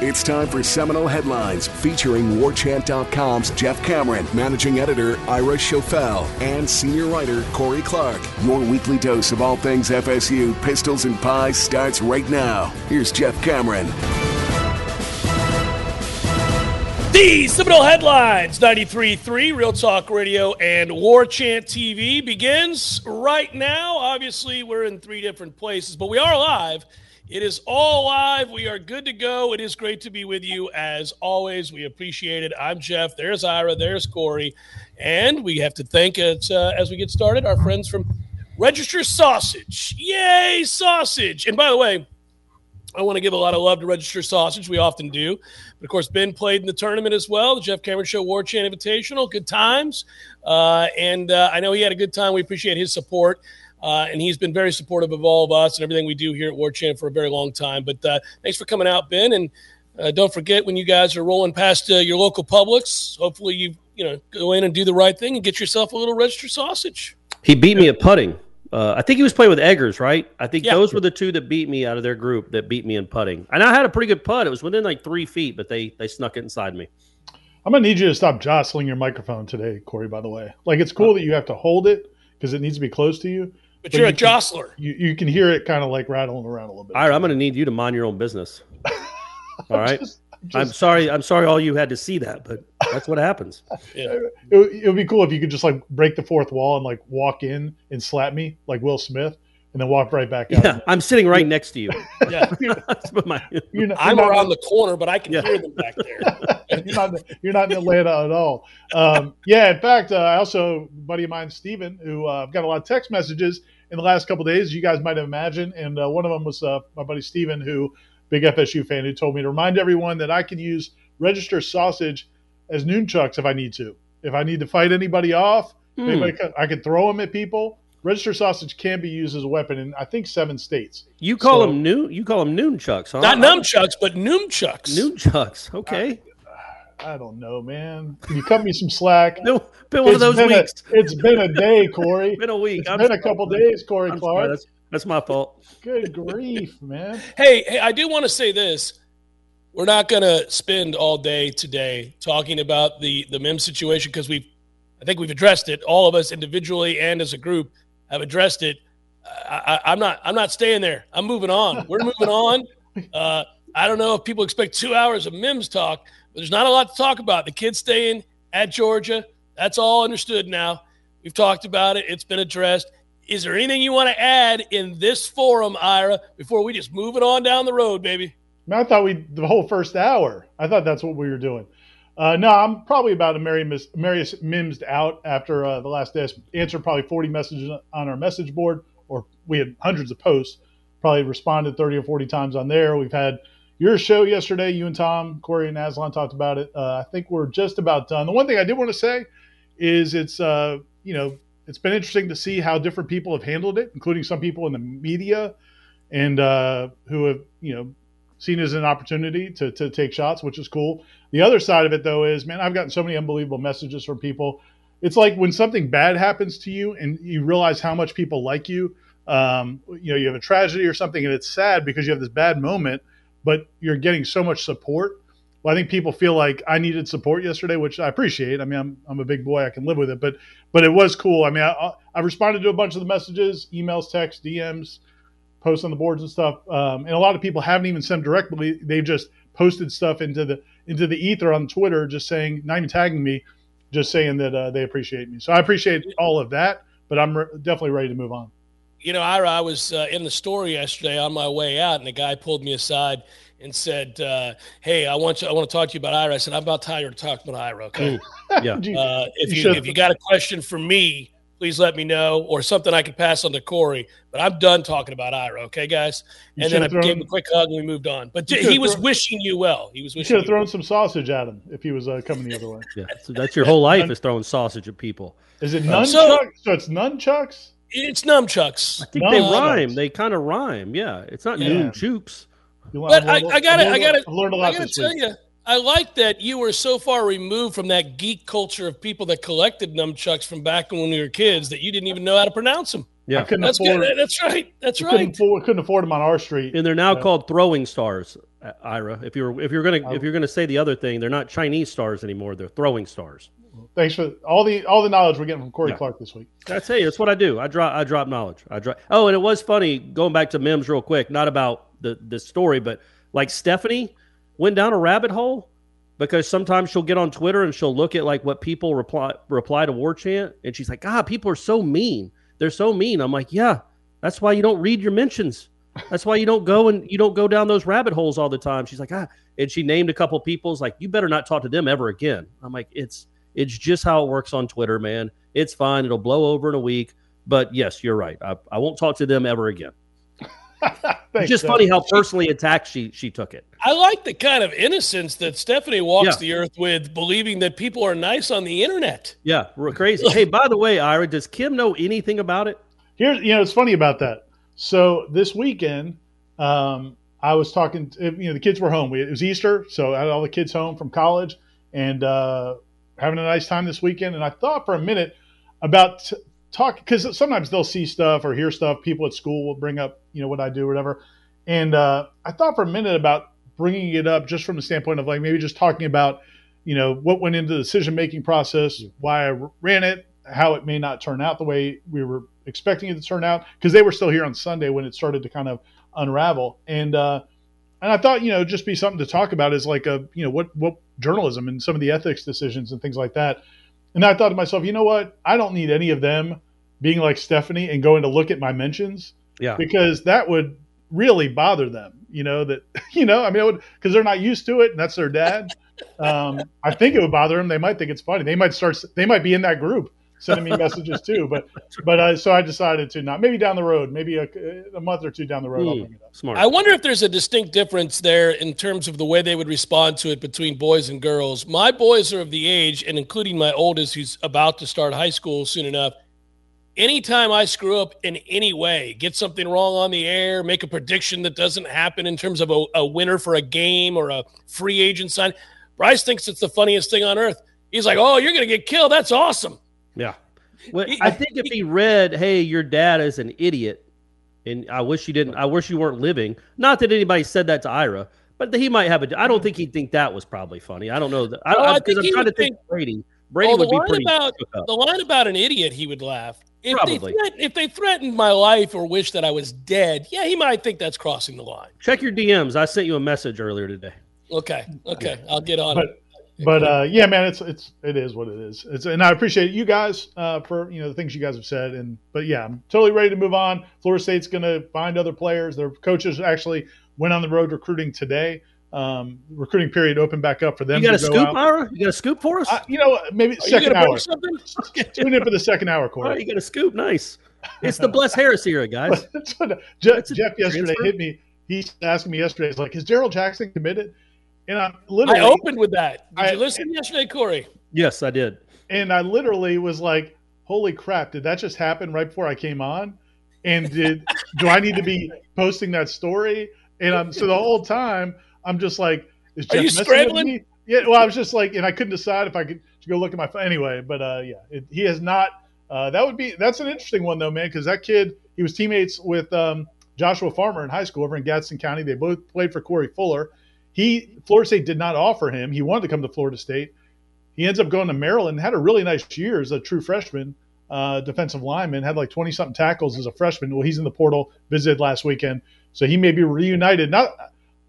It's time for Seminole Headlines featuring WarChant.com's Jeff Cameron, managing editor Ira Schoffel, and senior writer Corey Clark. Your weekly dose of all things FSU, pistols, and pies starts right now. Here's Jeff Cameron. The Seminole Headlines 93.3 Real Talk Radio and War Chant TV begins right now. Obviously, we're in three different places, but we are live. It is all live. We are good to go. It is great to be with you as always. We appreciate it. I'm Jeff. There's Ira. There's Corey. And we have to thank it uh, as we get started our friends from Register Sausage. Yay, sausage. And by the way, I want to give a lot of love to Register Sausage. We often do. But of course, Ben played in the tournament as well, the Jeff Cameron Show War Chant Invitational. Good times. Uh, and uh, I know he had a good time. We appreciate his support. Uh, and he's been very supportive of all of us and everything we do here at War Chant for a very long time. But uh, thanks for coming out, Ben. And uh, don't forget when you guys are rolling past uh, your local Publix, hopefully you you know go in and do the right thing and get yourself a little Register Sausage. He beat me at putting. Uh, I think he was playing with Eggers, right? I think Yeah. those were the two that beat me out of their group that beat me in putting. And I had a pretty good putt. It was within like three feet, but they they snuck it inside me. I'm gonna need you to stop jostling your microphone today, Corey. By the way, like it's cool that you have to hold it because it needs to be close to you. But, But you're you a can- jostler. You you can hear it kind of like rattling around a little bit. All right, I'm going to need you to mind your own business. All right. Just- I'm sorry. I'm sorry. All you had to see that, but that's what happens. Yeah. It, would- it would be cool if you could just like break the fourth wall and like walk in and slap me like Will Smith, and then walk right back out. Yeah, I'm sitting right next to you. Yeah. My- You're not, I'm you're not- around the corner, but I can Yeah. hear them back there. you're not you're not in Atlanta at all. Um, yeah, in fact, uh, I also a buddy of mine, Steven, who uh, I've got a lot of text messages in the last couple of days. You guys might have imagined, and uh, one of them was uh, my buddy Steven, who big FSU fan, who told me to remind everyone that I can use register sausage as noonchucks if I need to. If I need to fight anybody off, Hmm. anybody can- I could throw them at people. Register sausage can be used as a weapon in I think seven states. You call So- them noon. You call them noon chucks, huh? Not nunchucks, but noomchucks. Noon chucks. Okay. I don't know, man. Can you cut me some slack? No, been one of those weeks. A, it's been a day, Corey. been a week. It's I'm been a couple days, Corey I'm. Clark. That's, that's my fault. Good grief, man. Hey, hey, I do want to say this. We're not going to spend all day today talking about the the MIM situation because we've, I think we've addressed it. All of us individually and as a group have addressed it. I, I, I'm not. I'm not staying there. I'm moving on. We're moving on. Uh, I don't know if people expect two hours of MIMS talk, but there's not a lot to talk about. The kids staying at Georgia. That's all understood now. We've talked about it. It's been addressed. Is there anything you want to add in this forum, Ira, before we just move it on down the road, baby? I, thought we the whole first hour. I thought that's what we were doing. Uh, no, I'm probably about a Mary Miss Marius mimsed out after uh, the last. I Answered probably 40 messages on our message board, or we had hundreds of posts. Probably responded 30 or 40 times on there. We've had your show yesterday. You and Tom, Corey, and Aslan talked about it. Uh, I think we're just about done. The one thing I did want to say is it's uh, you know it's been interesting to see how different people have handled it, including some people in the media and uh, who have you know seen it as an opportunity to, to take shots, which is cool. The other side of it, though, is man, I've gotten so many unbelievable messages from people. It's like when something bad happens to you and you realize how much people like you. Um, you know, you have a tragedy or something, and it's sad because you have this bad moment, but you're getting so much support. Well, I think people feel like I needed support yesterday, which I appreciate. I mean, I'm, I'm a big boy; I can live with it. But but it was cool. I mean, I, I responded to a bunch of the messages, emails, texts, DMs. posts on the boards and stuff. Um, and a lot of people haven't even sent directly; they've just posted stuff into the into the ether on Twitter, just saying, not even tagging me, just saying that uh, they appreciate me. So I appreciate all of that, but I'm re- definitely ready to move on. You know, Ira, I was uh, in the store yesterday on my way out, and a guy pulled me aside and said, uh, "Hey, I want you. I want to talk to you about Ira." I said, "I'm about tired of talking about Ira." Okay. Yeah. Uh, if You you if you got a question for me, please let me know, or something I can pass on to Corey. But I'm done talking about Ira. Okay, guys. You and then I should've gave him a quick hug and we moved on. But You he was thrown- wishing you well. He was Wishing You should have you thrown some sausage at him if he was uh, coming the other way. Yeah. So that's your whole life is throwing sausage at people. Is it Uh, nunchucks? so- So, it's nunchucks. It's nunchucks. I think they No. rhyme. They kind of rhyme. Yeah. It's not Yeah. noon jukes. But I've I, got to I've I learned- got to I've learned a I got to tell week. you, I like that you were so far removed from that geek culture of people that collected nunchucks from back when we were kids that you didn't even know how to pronounce them. I Yeah. couldn't That's afford. good. That's right. That's we couldn't right. afford, couldn't afford them on our street. And they're now Yeah. called throwing stars, uh, Ira. If you're if you're gonna if you're gonna say the other thing, they're not Chinese stars anymore. They're throwing stars. Thanks for all the all the knowledge we're getting from Corey. Clark this week. That's hey, that's what I do. I drop I drop knowledge. I drop. Oh, and it was funny going back to Mims real quick. Not about the the story, but like Stephanie went down a rabbit hole because sometimes she'll get on Twitter and she'll look at like what people reply reply to War Chant, and she's like, God, people are so mean. They're so mean. I'm like, yeah, that's why you don't read your mentions. That's why you don't go and you don't go down those rabbit holes all the time. She's like, ah, and she named a couple people's like, you better not talk to them ever again. I'm like, it's it's just how it works on Twitter, man. It's fine. It'll blow over in a week. But yes, you're right. I, I won't talk to them ever again. It's just Steph. funny how personally attacked she she took it. I like the kind of innocence that Stephanie walks Yeah. the earth with, believing that people are nice on the internet. Yeah, we're crazy. hey, by the way, Ira, does Kim know anything about it? Here's you know it's funny about that. So this weekend, um, I was talking. To, you know, the kids were home. We, it was Easter, so I had all the kids home from college and uh, having a nice time this weekend. And I thought for a minute about t- talk because sometimes they'll see stuff or hear stuff. People at school will bring up you know what I do or whatever. And uh, I thought for a minute about bringing it up just from the standpoint of like maybe just talking about you know what went into the decision making process, why I ran it, how it may not turn out the way we were expecting it to turn out because they were still here on Sunday when it started to kind of unravel. And uh, and I thought you know just be something to talk about is like a you know what what journalism and some of the ethics decisions and things like that. And I thought to myself, you know what? I don't need any of them being like Stephanie and going to look at my mentions Yeah. because that would really bother them. You know that you know I mean it would because they're not used to it and that's their dad. Um, I think it would bother them. They might think it's funny. They might start. They might be in that group sending me messages too. But but uh, so I decided to not. Maybe down the road, maybe a, a month or two down the road, I'll Hmm, bring it up. smart. I wonder if there's a distinct difference there in terms of the way they would respond to it between boys and girls. My boys are of the age, and including my oldest, who's about to start high school soon enough. Anytime I screw up in any way, get something wrong on the air, make a prediction that doesn't happen in terms of a, a winner for a game or a free agent sign, Bryce thinks it's the funniest thing on earth. He's like, "Oh, you're going to get killed. That's awesome." Yeah. Well, I think if he read, "Hey, your dad is an idiot," and I wish you didn't. I wish you weren't living. Not that anybody said that to Ira, but he might have a. I don't think he'd think that was probably funny. I don't know. That, I, Oh, I I, think because I'm he trying to would think. think- Brady. Brady the would be pretty. about the line about an idiot, he would laugh. If Probably. they threat, if they threatened my life or wish that I was dead, yeah, he might think that's crossing the line. Check your DMs. I sent you a message earlier today. Okay, okay, I'll get on But it. But uh, yeah, man, it's it's it is what it is. It's and I appreciate you guys uh, for you know the things you guys have said. And but yeah, I'm totally ready to move on. Florida State's going to find other players. Their coaches actually went on the road recruiting today. Um, recruiting period opened back up for them. You got a scoop, out. Ira? You got a scoop for us? Uh, you know, maybe Are second hour. something? Tune in for the second hour, Corey. right, you got a scoop. Nice. It's the Bless Harris era, guys. Jeff, Jeff yesterday hit me. He's asking me yesterday. He's like, "Is Gerald Jackson committed?" And I'm literally, I opened with that. Did I- you listen yesterday, Corey? Yes, I did. and I literally was like, "Holy crap! Did that just happen right before I came on?" And did do I need to be posting that story? And I'm so the whole time I'm just like, "Is Are you messing with scrambling? me?" Yeah. Well, I was just like, and I couldn't decide if I could to go look at my phone anyway. But uh, yeah, it, he has not. Uh, that would be that's an interesting one though, man, because that kid he was teammates with um, Joshua Farmer in high school over in Gadsden County. They both played for Corey Fuller. He Florida State did not offer him. He wanted to come to Florida State. He ends up going to Maryland. Had a really nice year as a true freshman. uh, defensive lineman, had like 20 something tackles as a freshman. Well, he's in the portal, visited last weekend. So he may be reunited. Not,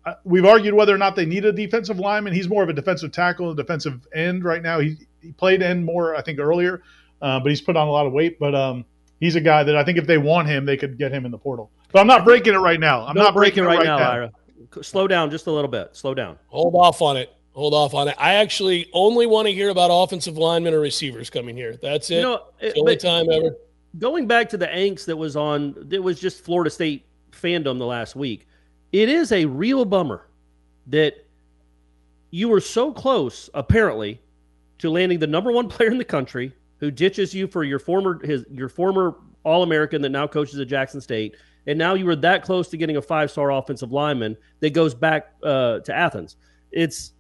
uh, we've argued whether or not they need a defensive lineman. He's more of a defensive tackle, a defensive end right now. He, he played end more, I think, earlier, uh, but he's put on a lot of weight. But um, he's a guy that I think if they want him, they could get him in the portal. But I'm not breaking it right now. I'm Don't not break breaking it right, right now, now. Ira. Slow down just a little bit. Slow down. Hold off on it. Hold off on it. I actually only want to hear about offensive linemen or receivers coming here. That's it. You know, it- the only time ever. going back to the angst that was on it was just Florida State fandom the last week. It is a real bummer that you were so close, apparently, to landing the number one player in the country who ditches you for your former his your former All American that now coaches at Jackson State, and now you were that close to getting a five star offensive lineman that goes back uh, to Athens. It's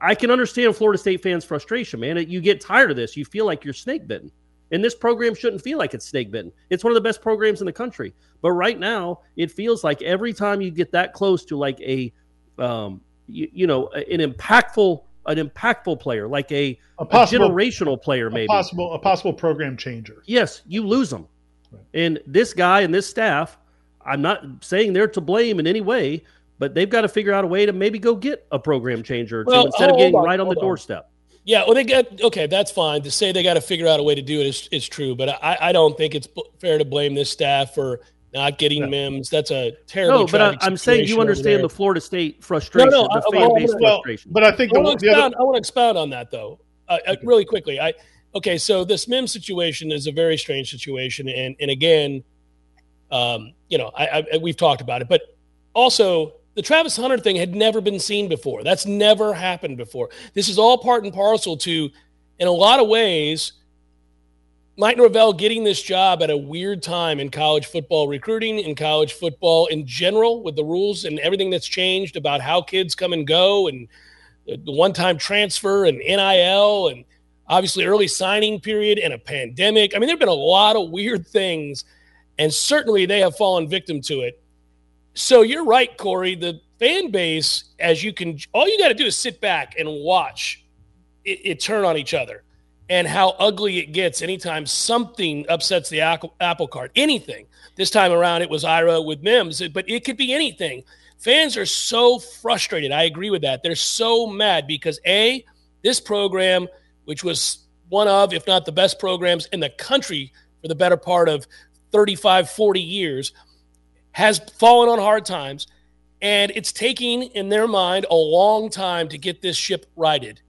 I can understand Florida State fans' frustration, man. You get tired of this. You feel like you're snake bitten. And this program shouldn't feel like it's snake bitten. It's one of the best programs in the country. But right now, it feels like every time you get that close to like a, um, you, you know, an impactful, an impactful player, like a, A a generational player, maybe a possible, a possible program changer. Yes, you lose them. And this guy and this staff, I'm not saying they're to blame in any way, but they've got to figure out a way to maybe go get a program changer or two Well, instead of getting on, right on the hold on. doorstep. Yeah, well, they get okay. That's fine to say they got to figure out a way to do it is, is true, but I, I don't think it's b- fair to blame this staff for not getting Mims. That's a terrible. No, but I, I'm saying you understand the Florida State frustration, No, no, the I- fan well, base well, frustration. But I think I the, want to the other, expound, I want to expound on that though, uh, uh, really quickly. I okay, so this Mims situation is a very strange situation, and and again, um, you know, I, I we've talked about it, but also the Travis Hunter thing had never been seen before. That's never happened before. This is all part and parcel to, in a lot of ways, Mike Norvell getting this job at a weird time in college football recruiting, in college football in general, with the rules and everything that's changed about how kids come and go and the one time transfer and NIL and obviously early signing period and a pandemic. I mean, there have been a lot of weird things, and certainly they have fallen victim to it. So you're right, Corey. The fan base, as you can, all you got to do is sit back and watch it, it turn on each other and how ugly it gets anytime something upsets the apple, cart. Anything. This time around, it was Ira with Mims, but it could be anything. Fans are so frustrated. I agree with that. They're so mad because A, this program, which was one of, if not the best programs in the country for the better part of 35, 40 years, has fallen on hard times. And it's taking, in their mind, a long time to get this ship righted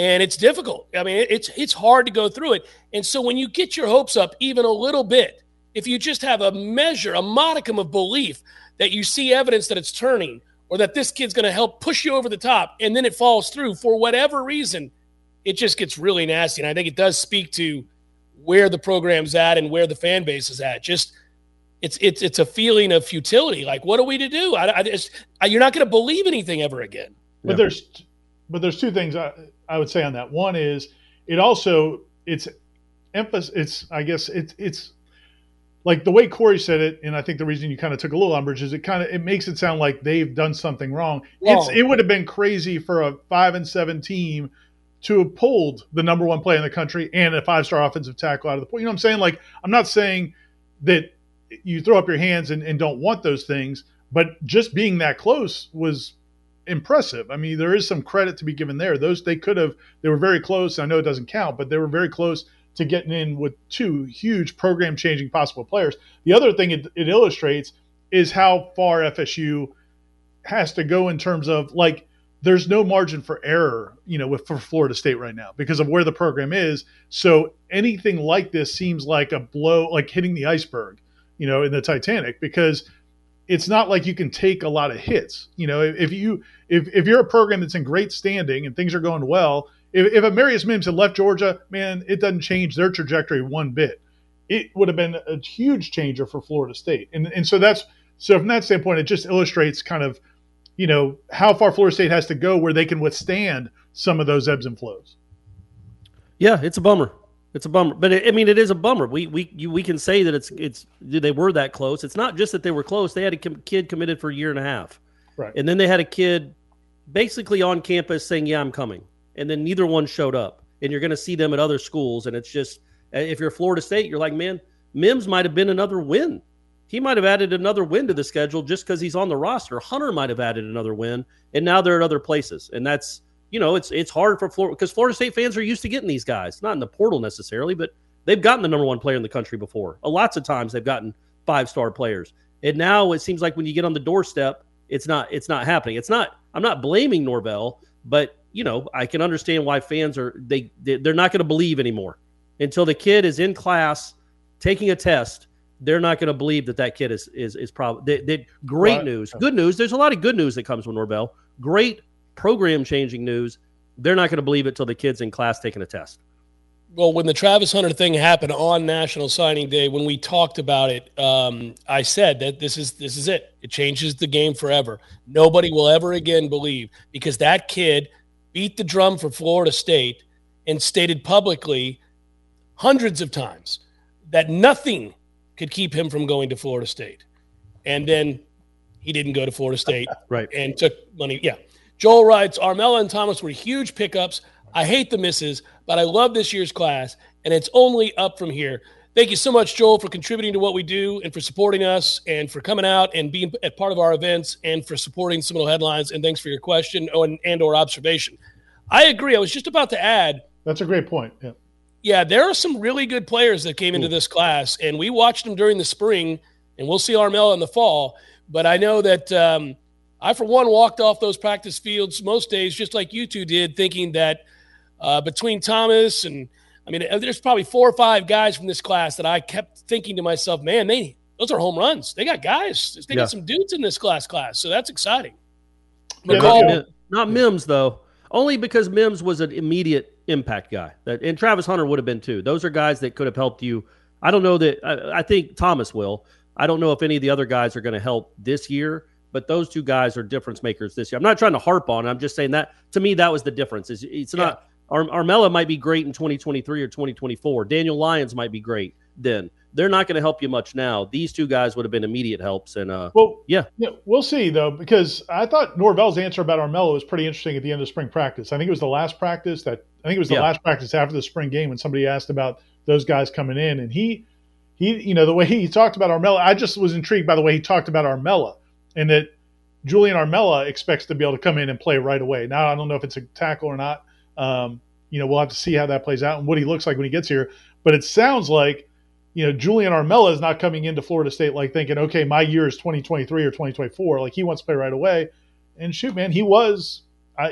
and it's difficult. I mean, it's it's hard to go through it. And so when you get your hopes up even a little bit, if you just have a measure, a modicum of belief that you see evidence that it's turning or that this kid's going to help push you over the top and then it falls through for whatever reason, it just gets really nasty. And I think it does speak to where the program's at and where the fan base is at. Just it's it's it's a feeling of futility. Like, what are we to do? I, I just I, you're not going to believe anything ever again. but there's, but there's two things I, I would say on that. One is it also it's emphasis. It's I guess it's it's like the way Corey said it, and I think the reason you kind of took a little umbrage is it kind of it makes it sound like they've done something wrong. It's Wrong. it would have been crazy for a five and seven team to have pulled the number one player in the country and a five star offensive tackle out of the point. You know what I'm saying? Like I'm not saying that you throw up your hands and, and don't want those things, but just being that close was impressive. I mean, there is some credit to be given there. Those they could have they were very close. I know it doesn't count, but they were very close to getting in with two huge program changing possible players. The other thing it, it illustrates is how far FSU has to go in terms of like there's no margin for error, you know, with for Florida State right now because of where the program is. So anything like this seems like a blow, like hitting the iceberg, you know, in the Titanic because it's not like you can take a lot of hits. You know, if, you if if you're a program that's in great standing and things are going well, if, if Amarius Mims had left Georgia, man, it doesn't change their trajectory one bit. It would have been a huge changer for Florida State, and and so that's so from that standpoint, it just illustrates kind of, you know, how far Florida State has to go where they can withstand some of those ebbs and flows. Yeah, it's a bummer. It's a bummer, but it, I mean, it is a bummer. We we you, we can say that it's it's they were that close. It's not just that they were close. They had a com- kid committed for a year and a half, Right. and then they had a kid basically on campus saying, "Yeah, I'm coming," and then neither one showed up. And you're going to see them at other schools, and it's just If you're Florida State, you're like, man, Mims might have been another win. He might have added another win to the schedule just because he's on the roster. Hunter might have added another win, and now they're at other places. And that's you know, it's it's hard for Florida because Florida State fans are used to getting these guys, not in the portal necessarily, but they've gotten the number one player in the country before. Uh, lots of times they've gotten five star players, and now it seems like when you get on the doorstep, it's not it's not happening. It's not. I'm not blaming Norvell, but you know, I can understand why fans are they they- they're not going to believe anymore until the kid is in class taking a test. They're not going to believe that that kid is is is probably they, they, great Right. news. Good news. There's a lot of good news that comes with Norvell. Great program changing news. They're not going to believe it till the kid's in class taking a test. Well, when the Travis Hunter thing happened on National Signing Day, when we talked about it, um, I said that this is this is it. It changes the game forever. Nobody will ever again believe because that kid beat the drum for Florida State and stated publicly hundreds of times that nothing could keep him from going to Florida State, and then he didn't go to Florida State Right. and took money. Yeah. Joel writes Armella and Thomas were huge pickups. I hate the misses, but I love this year's class, and it's only up from here. Thank you so much, Joel, for contributing to what we do and for supporting us and for coming out and being a part of our events and for supporting Seminole Headlines. And thanks for your question oh, and, and or observation. I agree. I was just about to add That's a great point. Yeah. Yeah, there are some really good players that came into this class, and we watched them during the spring, and we'll see Armel in the fall. But I know that um, I, for one, walked off those practice fields most days, just like you two did, thinking that uh, between Thomas and I mean, there's probably four or five guys from this class that I kept thinking to myself, man, they those are home runs. They got guys. They Yeah. got some dudes in this class class, so that's exciting. Yeah, McCall, Not, not Mims though, only because Mims was an immediate impact guy. That and Travis Hunter would have been too. Those are guys that could have helped you. I don't know that. I, I think Thomas will. I don't know if any of the other guys are going to help this year, but those two guys are difference makers this year. I'm not trying to harp on. it. I'm just saying that to me that was the difference. Is it's not Ar- Armella might be great in 2023 or 2024. Daniel Lyons might be great then. They're not going to help you much now. These two guys would have been immediate helps, and uh, Well, Yeah. yeah, we'll see though, because I thought Norvell's answer about Armella was pretty interesting at the end of spring practice. I think it was the last practice that I think it was the Yeah. last practice after the spring game when somebody asked about those guys coming in, and he, he, you know, the way he talked about Armella, I just was intrigued by the way he talked about Armella, and that Julian Armella expects to be able to come in and play right away. Now I don't know if it's a tackle or not. Um, you know, we'll have to see how that plays out and what he looks like when he gets here. But it sounds like you know, Julian Armella is not coming into Florida State like thinking, okay, my year is 2023 or 2024. Like he wants to play right away. And shoot, man, he was.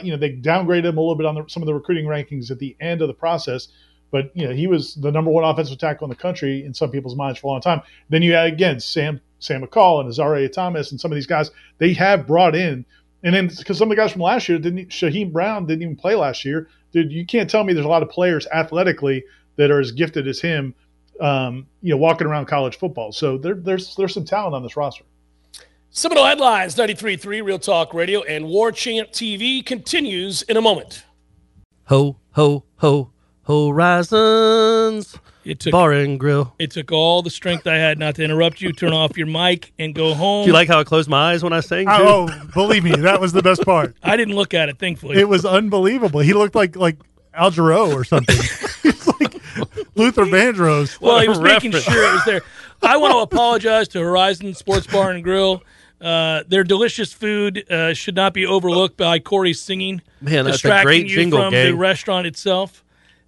You know, they downgraded him a little bit on the, some of the recruiting rankings at the end of the process, but you know, he was the number one offensive tackle in the country in some people's minds for a long time. Then you had again Sam Sam McCall and Azareye'h Thomas and some of these guys they have brought in, and then because some of the guys from last year didn't, Shyheim Brown didn't even play last year. Dude, you can't tell me there's a lot of players athletically that are as gifted as him um, you know, walking around college football. So there, there's there's some talent on this roster. Seminole Headlines 93.3 Real Talk Radio and War Chant TV continues in a moment. ho ho ho horizons It took bar and grill. it took all the strength I had not to interrupt you, turn off your mic, and go home. Do you like how I closed my eyes when I sang? Too? Oh, believe me, that was the best part. I didn't look at it, thankfully. It was unbelievable. He looked like like Al Jarreau or something. He's like Luther Vandross. well, he a was making reference. sure it was there. I want to apologize to Horizon Sports Bar and Grill. Uh, their delicious food uh, should not be overlooked by Corey's singing, Man, that's a distracting great you jingle, from gang. the restaurant itself.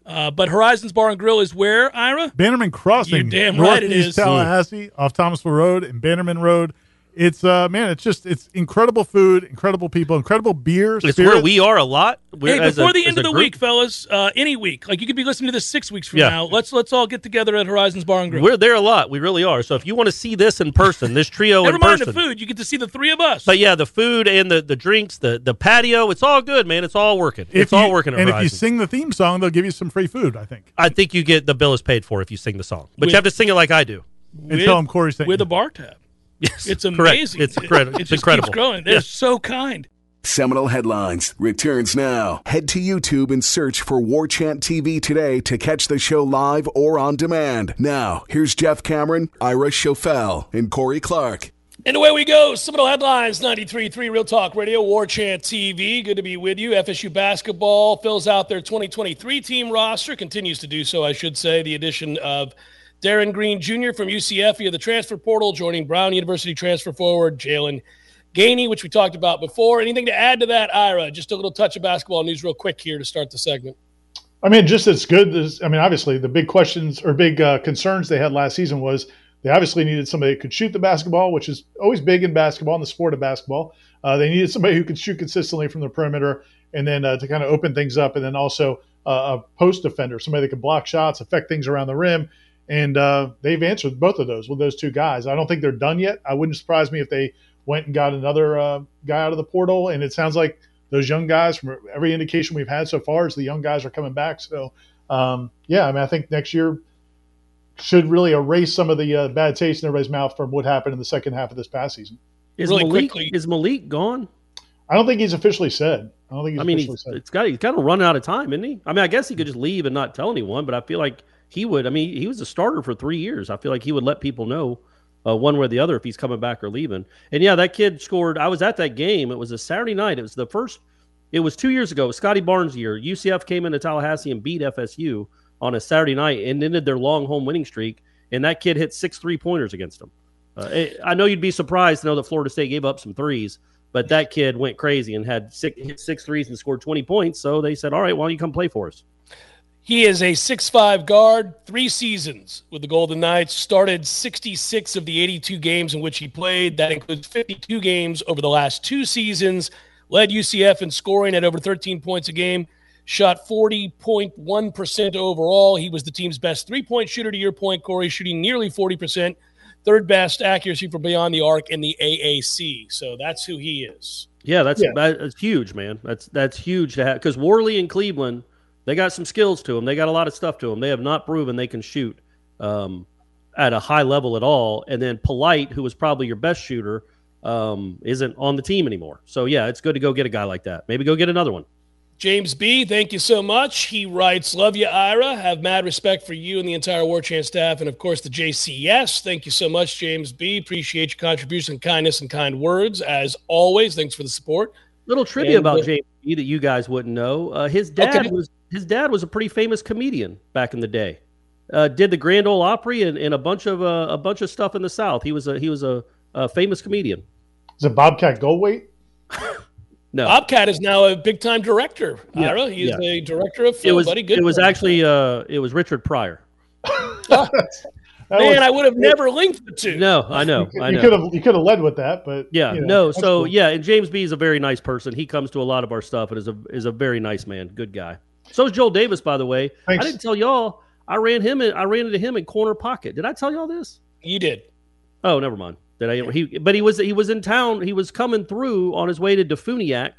Uh, but Horizons Bar and Grill is where, Ira? Bannerman Crossing. You're damn right it Northeast is. Tallahassee, off Thomasville Road and Bannerman Road. It's uh man, it's just it's incredible food, incredible people, incredible beer. It's spirits. where we are a lot. We're, Hey, before a- the end of the group. week, fellas, uh, any week, like you could be listening to this six weeks from Yeah. now. Let's let's all get together at Horizons Bar and Grill. We're there a lot. We really are. So if you want to see this in person, this trio Never in mind person. the food; you get to see the three of us. But yeah, the food and the, the drinks, the the patio, it's all good, man. It's all working. If it's all working. At And if you sing the theme song, they'll give you some free food. I think. I think you get the bill is paid for if you sing the song, but With- you have to sing it like I do. And tell them Corey sent with a bar tab. Yes, It's correct. amazing. It's incredible. It It's just incredible. keeps growing. They're Yeah. so kind. Seminole Headlines returns now. Head to YouTube and search for War Chant TV today to catch the show live or on demand. Now, here's Jeff Cameron, Ira Schoffel, and Corey Clark. And away we go. Seminole Headlines 93.3 Real Talk Radio, War Chant TV. Good to be with you. FSU basketball fills out their 2023 team roster, continues to do so, I should say. The addition of Darin Green Jr. from UCF via the transfer portal, joining Brown University transfer forward Jaylan Gainey, which we talked about before. Anything to add to that, Ira? Just a little touch of basketball news, real quick here to start the segment. I mean, just as good as I mean, obviously the big questions or big uh, concerns they had last season was they obviously needed somebody that could shoot the basketball, which is always big in basketball, in the sport of basketball. Uh, they needed somebody who could shoot consistently from the perimeter and then uh, to kind of open things up, and then also uh, a post defender, somebody that could block shots, affect things around the rim. And uh, they've answered both of those with those two guys. I don't think they're done yet. I wouldn't surprise me if they went and got another uh, guy out of the portal. And it sounds like those young guys, from every indication we've had so far, is the young guys are coming back. So, um, yeah, I mean, I think next year should really erase some of the uh, bad taste in everybody's mouth from what happened in the second half of this past season. Is Really Malik quickly- is Malik gone? I don't think he's officially said. I don't think he's I mean, officially he's, said. it's got he's kind of running out of time, isn't he? I mean, I guess he could just leave and not tell anyone, but I feel like he would. I mean, he was a starter for three years. I feel like he would let people know uh, one way or the other if he's coming back or leaving. And yeah, that kid scored. I was at that game. It was a Saturday night. It was the first. It was two years ago. Scottie Barnes' year. UCF came into Tallahassee and beat FSU on a Saturday night and ended their long home winning streak. And that kid hit six three pointers against them. Uh, I know you'd be surprised to know that Florida State gave up some threes, but that kid went crazy and had six, hit six threes and scored 20 points. So they said, all right, why don't you come play for us? He is a six-five guard, three seasons with the Golden Knights, started 66 of the 82 games in which he played. That includes 52 games over the last two seasons, led UCF in scoring at over 13 points a game, shot 40.1% overall. He was the team's best three point shooter to your point, Corey, shooting nearly 40%, third best accuracy from beyond the arc in the AAC. So that's who he is. Yeah, that's Yeah. that's huge, man. That's that's huge to have because Warley and Cleveland, they got some skills to them. They got a lot of stuff to them. They have not proven they can shoot um, at a high level at all. And then Polite, who was probably your best shooter, um, isn't on the team anymore. So yeah, it's good to go get a guy like that. Maybe go get another one. James B, thank you so much. He writes, Love you, Ira. Have mad respect for you and the entire War Chant staff, and of course the JCS. Thank you so much, James B. Appreciate your contribution, kindness, and kind words as always. Thanks for the support. Little trivia And, about uh, James B that you guys wouldn't know. Uh, his dad Okay. was his dad was a pretty famous comedian back in the day. Uh, did the Grand Ole Opry and, and a bunch of uh, a bunch of stuff in the South. He was a he was a, a famous comedian. Is it Bobcat Goldthwait? No, Bobcat is now a big time director. Yeah, Ira, he is yeah. a director of it film, was buddy. Good it was actually uh it was Richard Pryor. That Man, was- I would have never linked the two. No, I know, you, I you could have you could have led with that, but Yeah, you know, no. So cool. yeah, and James B is a very nice person. He comes to a lot of our stuff and is a is a very nice man, good guy. So is Joel Davis, by the way. Thanks. I didn't tell y'all. I ran him. In, I ran into him in corner pocket. Did I tell y'all this? You did. Oh, never mind. Did I? He, but he was he was in town. He was coming through on his way to Defuniak,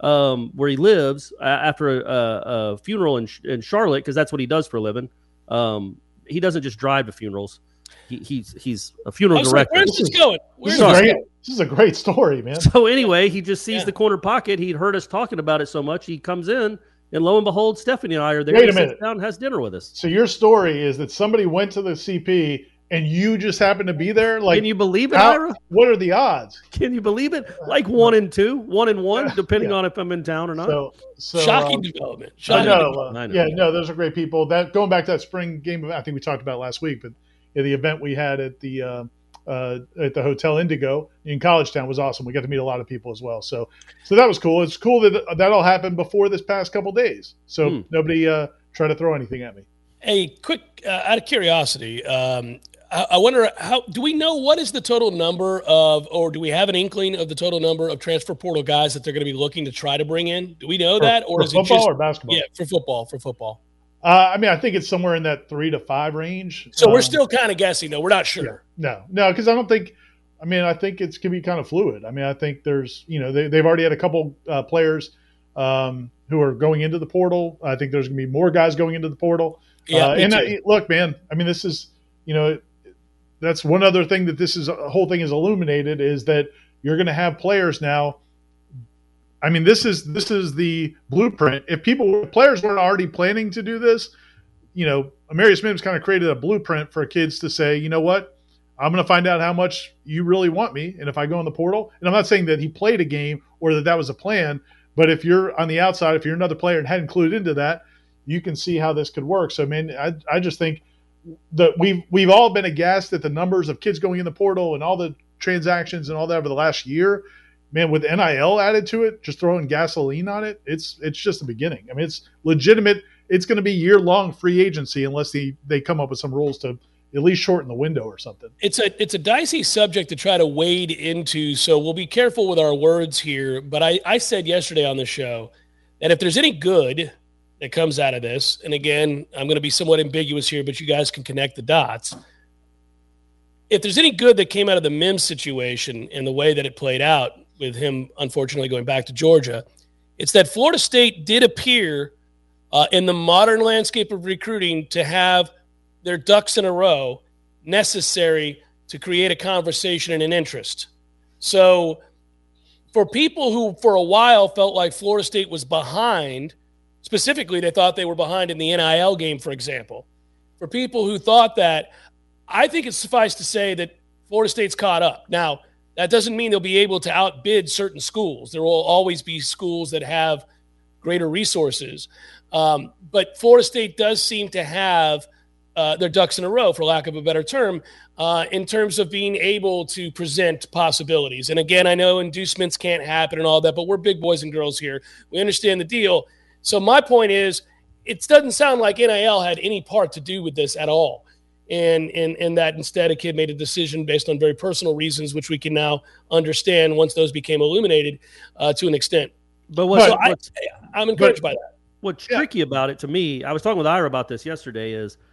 um, where he lives uh, after a, a, a funeral in in Charlotte because that's what he does for a living. Um, he doesn't just drive to funerals. He, he's he's a funeral I was like, director. where's this going? this Where's is, this great. this is a great story, man. So anyway, he just sees Yeah. the corner pocket. He'd heard us talking about it so much. He comes in, and lo and behold, Stephanie and I are there. Wait a minute. down and has dinner with us. So your story is that somebody went to the CP and you just happened to be there. Like, Can you believe it, how- Ira? what are the odds? Can you believe it? Like one and two, one and one, depending Yeah. on if I'm in town or not. So, so Shocking um, development. I know, development. uh, I know. Yeah, no, those are great people. That going back to that spring game, I think we talked about last week, but yeah, the event we had at the uh, uh, at the Hotel Indigo in College Town was awesome. We got to meet a lot of people as well. So, so that was cool. It's cool that that all happened before this past couple days. So Hmm. nobody uh, tried to throw anything at me. A quick, uh, out of curiosity, um, I, I wonder how do we know what is the total number of, or do we have an inkling of the total number of transfer portal guys that they're going to be looking to try to bring in? Do we know For- that, or for is it football just or basketball? yeah for football for football? Uh, I mean, I think it's somewhere in that three to five range. So we're Um, still kind of guessing though. We're not sure. No, no, because I don't think. I mean, I think it's can be kind of fluid. I mean, I think there's, you know, they, they've already had a couple uh, players um, who are going into the portal. I think there's going to be more guys going into the portal. Yeah, uh, and. I, look, man, I mean, this is, you know, that's one other thing that this is a whole thing is illuminated is that you're going to have players now. I mean, this is this is the blueprint. If people players weren't already planning to do this, you know, Amarius Mims kind of created a blueprint for kids to say, you know what, I'm going to find out how much you really want me. And if I go in the portal, and I'm not saying that he played a game or that that was a plan, but if you're on the outside, if you're another player and hadn't included into that, you can see how this could work. So, man, I, I just think that we've we've all been aghast at the numbers of kids going in the portal and all the transactions and all that over the last year. Man, with NIL added to it, just throwing gasoline on it, it's it's just the beginning. I mean, it's legitimate. It's going to be year long free agency unless they they come up with some rules to at least shorten the window or something. It's a it's a dicey subject to try to wade into, so we'll be careful with our words here. But I, I said yesterday on the show that if there's any good that comes out of this, and again, I'm going to be somewhat ambiguous here, but you guys can connect the dots. If there's any good that came out of the Mims situation and the way that it played out with him unfortunately going back to Georgia, it's that Florida State did appear uh, in the modern landscape of recruiting to have – their ducks in a row necessary to create a conversation and an interest. So, for people who for a while felt like Florida State was behind, specifically, they thought they were behind in the NIL game, for example. For people who thought that, I think it's suffice to say that Florida State's caught up. Now, that doesn't mean they'll be able to outbid certain schools. There will always be schools that have greater resources. Um, but Florida State does seem to have uh, their ducks in a row, for lack of a better term, uh, in terms of being able to present possibilities. And again, I know inducements can't happen and all that, but we're big boys and girls here. We understand the deal. So my point is, it doesn't sound like NIL had any part to do with this at all. And, and, and that instead a kid made a decision based on very personal reasons, which we can now understand once those became illuminated uh, to an extent. But what's, so what's I, am encouraged but, by that. What's yeah. tricky about it to me, I was talking with Ira about this yesterday, is –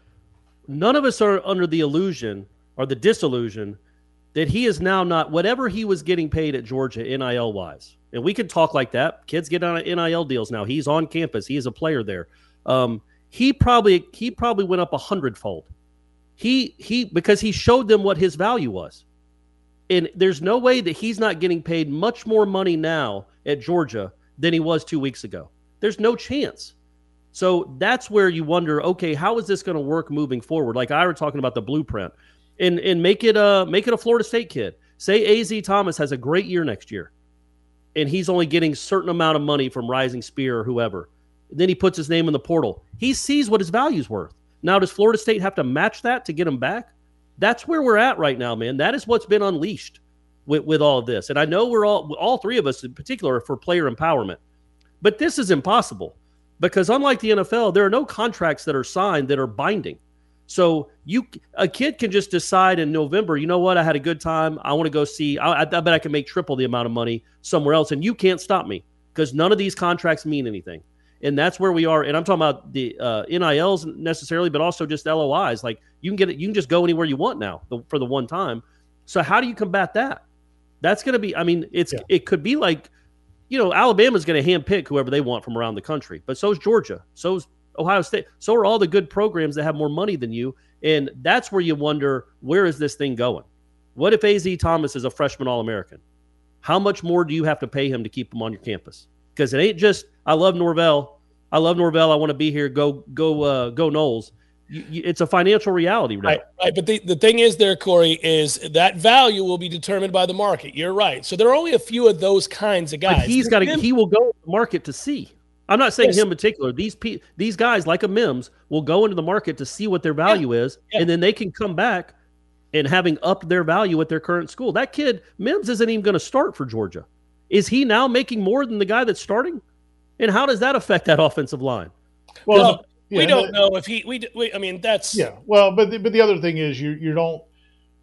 none of us are under the illusion or the disillusion that he is now not whatever he was getting paid at Georgia NIL wise. And we can talk like that. Kids get on NIL deals now. He's on campus. He is a player there. Um, he probably he probably went up a hundredfold. He he because he showed them what his value was. And there's no way that he's not getting paid much more money now at Georgia than he was two weeks ago. There's no chance. So that's where you wonder, okay, how is this going to work moving forward? Like I were talking about the blueprint, and and make it a make it a Florida State kid. Say Az Thomas has a great year next year, and he's only getting certain amount of money from Rising Spear or whoever. Then he puts his name in the portal. He sees what his value's worth. Now, does Florida State have to match that to get him back? That's where we're at right now, man. That is what's been unleashed with, with all of this. And I know we're all all three of us in particular are for player empowerment, but this is impossible because unlike the NFL, there are no contracts that are signed that are binding. So you a kid can just decide in November, you know what, I had a good time. I want to go see. I, I bet I can make triple the amount of money somewhere else, and you can't stop me because none of these contracts mean anything. And that's where we are. And I'm talking about the uh, NILs necessarily, but also just LOIs. Like you can get it, you can just go anywhere you want now for the one time. So how do you combat that? That's going to be. I mean, it's yeah. it could be like you know, Alabama's going to handpick whoever they want from around the country, but so is Georgia, so is Ohio State, so are all the good programs that have more money than you, and that's where you wonder where is this thing going? What if Az Thomas is a freshman All American? How much more do you have to pay him to keep him on your campus? Because it ain't just I love Norvell, I love Norvell, I want to be here, go go uh, go Noles. you, you, it's a financial reality, right? Right, right. But the, the thing is, there, Corey, is that value will be determined by the market. You're right. So there are only a few of those kinds of guys. But he's got to. He will go to the market to see. I'm not saying yes. him in particular. These pe- these guys, like a Mims, will go into the market to see what their value yeah. is, yeah. and then they can come back and having upped their value at their current school. That kid, Mims, isn't even going to start for Georgia. Is he now making more than the guy that's starting? And how does that affect that offensive line? Well, we don't know if he. We, we. I mean, that's yeah. Well, but the, but the other thing is you you don't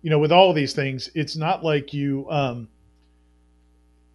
you know with all of these things, it's not like you. um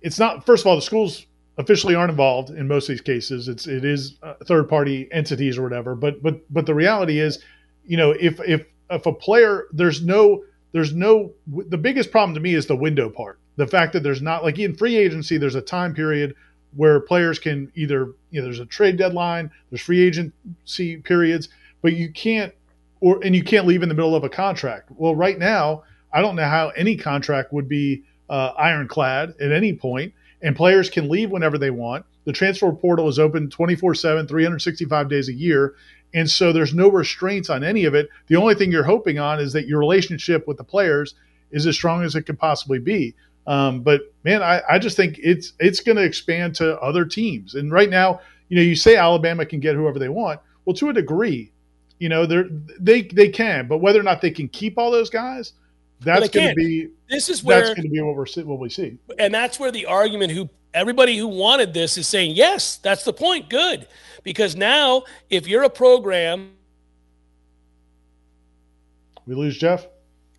It's not. First of all, the schools officially aren't involved in most of these cases. It's it is uh, third party entities or whatever. But but but the reality is, you know, if if if a player there's no there's no the biggest problem to me is the window part. The fact that there's not like in free agency, there's a time period where players can either you know there's a trade deadline, there's free agency periods, but you can't or and you can't leave in the middle of a contract. Well, right now, I don't know how any contract would be uh, ironclad at any point, and players can leave whenever they want. The transfer portal is open 24 7, 365 days a year. And so there's no restraints on any of it. The only thing you're hoping on is that your relationship with the players is as strong as it could possibly be. Um, but man, I, I just think it's it's going to expand to other teams. And right now, you know, you say Alabama can get whoever they want. Well, to a degree, you know, they they they can, but whether or not they can keep all those guys, that's going to be this is where that's going to be what we're what we see. And that's where the argument who everybody who wanted this is saying yes, that's the point. Good, because now if you're a program, we lose Jeff.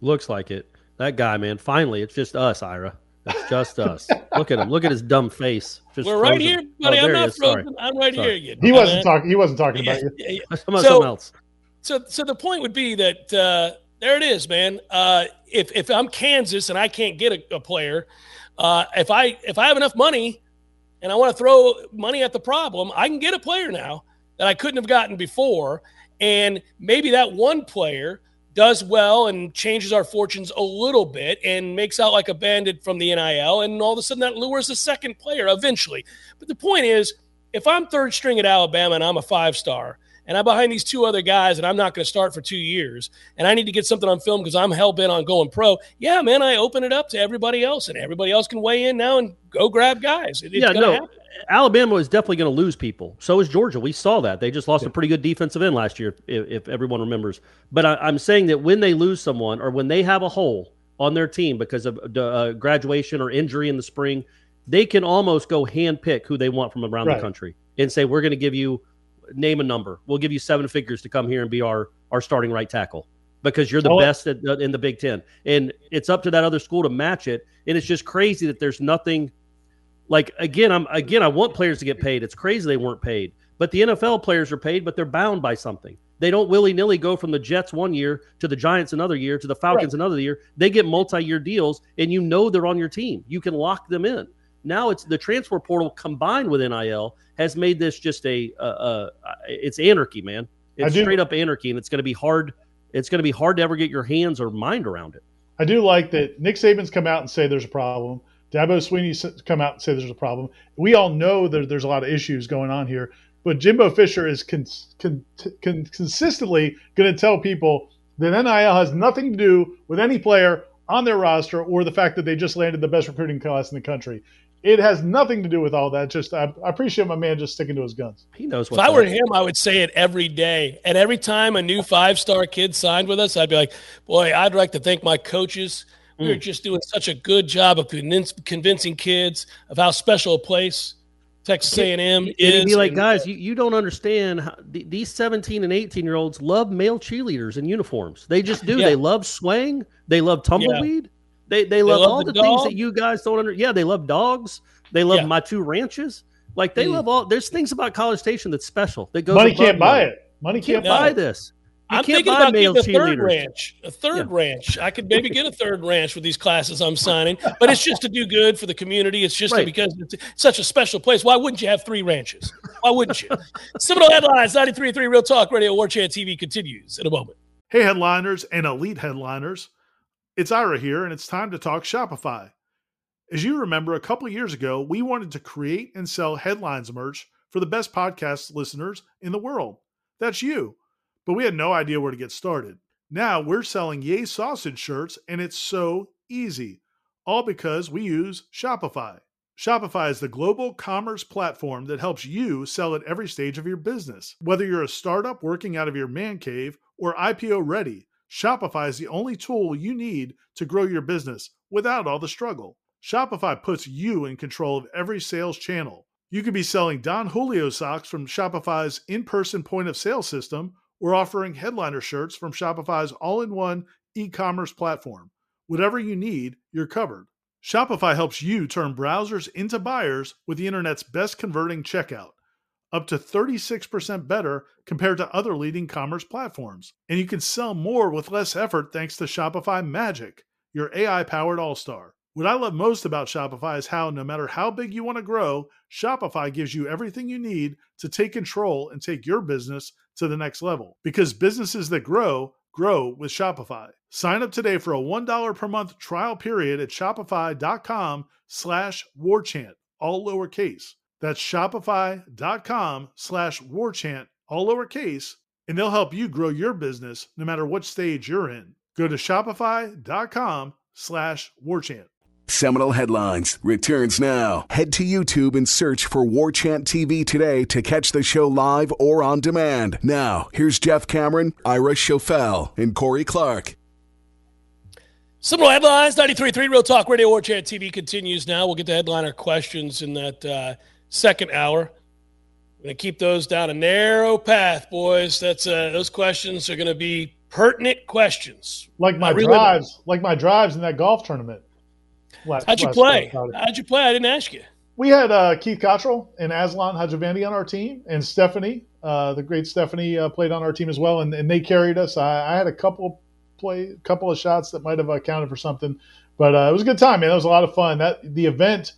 Looks like it. That guy, man. Finally, it's just us, Ira. It's just us. Look at him. Look at his dumb face. Just We're right here, buddy. Oh, I'm not frozen. Sorry. I'm right Sorry. here. You he wasn't talking. He wasn't talking about you. Yeah, yeah. About so, something else. So, so the point would be that uh, there it is, man. Uh, if if I'm Kansas and I can't get a, a player, uh, if I if I have enough money and I want to throw money at the problem, I can get a player now that I couldn't have gotten before, and maybe that one player does well and changes our fortunes a little bit and makes out like a bandit from the NIL, and all of a sudden that lures a second player eventually. But the point is, if I'm third string at Alabama and I'm a five star, and I'm behind these two other guys, and I'm not going to start for two years, and I need to get something on film because I'm hell bent on going pro. Yeah, man, I open it up to everybody else, and everybody else can weigh in now and go grab guys. It, yeah, no, happen. Alabama is definitely going to lose people. So is Georgia. We saw that. They just lost yeah. a pretty good defensive end last year, if, if everyone remembers. But I, am saying that when they lose someone or when they have a hole on their team because of uh, graduation or injury in the spring, they can almost go hand pick who they want from around right. the country and say, we're going to give you, name a number. We'll give you seven figures to come here and be our, our starting right tackle because you're the oh. best at, in the Big Ten. And it's up to that other school to match it. And it's just crazy that there's nothing – like again, I'm again I want players to get paid. It's crazy they weren't paid. But the NFL players are paid, but they're bound by something. They don't willy nilly go from the Jets one year to the Giants another year to the Falcons right. another year. They get multi year deals, and you know they're on your team. You can lock them in. Now it's the transfer portal combined with NIL has made this just a, uh, uh, it's anarchy, man. It's straight up anarchy, and it's going to be hard. It's going to be hard to ever get your hands or mind around it. I do like that Nick Saban's come out and say there's a problem. Dabo Swinney come out and say there's a problem. We all know that there's a lot of issues going on here, but Jimbo Fisher is con- con- con- consistently going to tell people that NIL has nothing to do with any player on their roster or the fact that they just landed the best recruiting class in the country. It has nothing to do with all that. Just I, I appreciate my man just sticking to his guns. He knows. If I were him, I would say it every day. And every time a new five star kid signed with us, I'd be like, "Boy, I'd like to thank my coaches." We are mm. just doing such a good job of convincing kids of how special a place Texas A&M is. Be like, guys, you, you don't understand. How, these 17 and 18 year olds love male cheerleaders in uniforms. They just do. Yeah. They love swaying. They love tumbleweed. Yeah. They, they, love, love all the, the things that you guys don't under. Yeah, they love dogs. They love yeah. my two ranches. Like they mm. love all. There's things about College Station that's special. That goes. Money can't buy it. Money can't, can't buy it. this. You I'm thinking about getting a third ranch. A third yeah. ranch. I could maybe get a third ranch with these classes I'm signing, but it's just to do good for the community. It's just right. because it's such a special place. Why wouldn't you have three ranches? Why wouldn't you? Seminole headlines 93.3 Real Talk Radio War Chant TV continues in a moment. Hey, headliners and elite headliners. It's Ira here, and it's time to talk Shopify. As you remember, a couple years ago, we wanted to create and sell headlines merch for the best podcast listeners in the world. That's you but we had no idea where to get started. Now we're selling Yay Sausage shirts, and it's so easy, all because we use Shopify. Shopify is the global commerce platform that helps you sell at every stage of your business. Whether you're a startup working out of your man cave or IPO ready, Shopify is the only tool you need to grow your business without all the struggle. Shopify puts you in control of every sales channel. You could be selling Don Julio socks from Shopify's in person point of sale system we're offering headliner shirts from Shopify's all in one e commerce platform. Whatever you need, you're covered. Shopify helps you turn browsers into buyers with the internet's best converting checkout, up to 36% better compared to other leading commerce platforms. And you can sell more with less effort thanks to Shopify Magic, your AI powered all star. What I love most about Shopify is how, no matter how big you want to grow, Shopify gives you everything you need to take control and take your business to the next level. Because businesses that grow, grow with Shopify. Sign up today for a $1 per month trial period at shopify.com slash warchant, all lowercase. That's shopify.com slash warchant, all lowercase, and they'll help you grow your business no matter what stage you're in. Go to shopify.com slash warchant. Seminole Headlines returns now. Head to YouTube and search for War Chant TV today to catch the show live or on demand. Now, here's Jeff Cameron, Ira Schoffel, and Corey Clark. Seminole headlines, 93.3 Real Talk Radio War Chant TV continues now. We'll get to headliner questions in that uh, second hour. We're going to keep those down a narrow path, boys. That's uh, Those questions are going to be pertinent questions. Like my drives, like my drives in that golf tournament. Last- How'd you last play? How'd you play? I didn't ask you. We had uh, Keith Cottrell and Aslan Hajavandi on our team, and Stephanie, uh, the great Stephanie, uh, played on our team as well, and, and they carried us. I, I had a couple play, couple of shots that might have accounted for something, but uh, it was a good time, man. It was a lot of fun. That the event,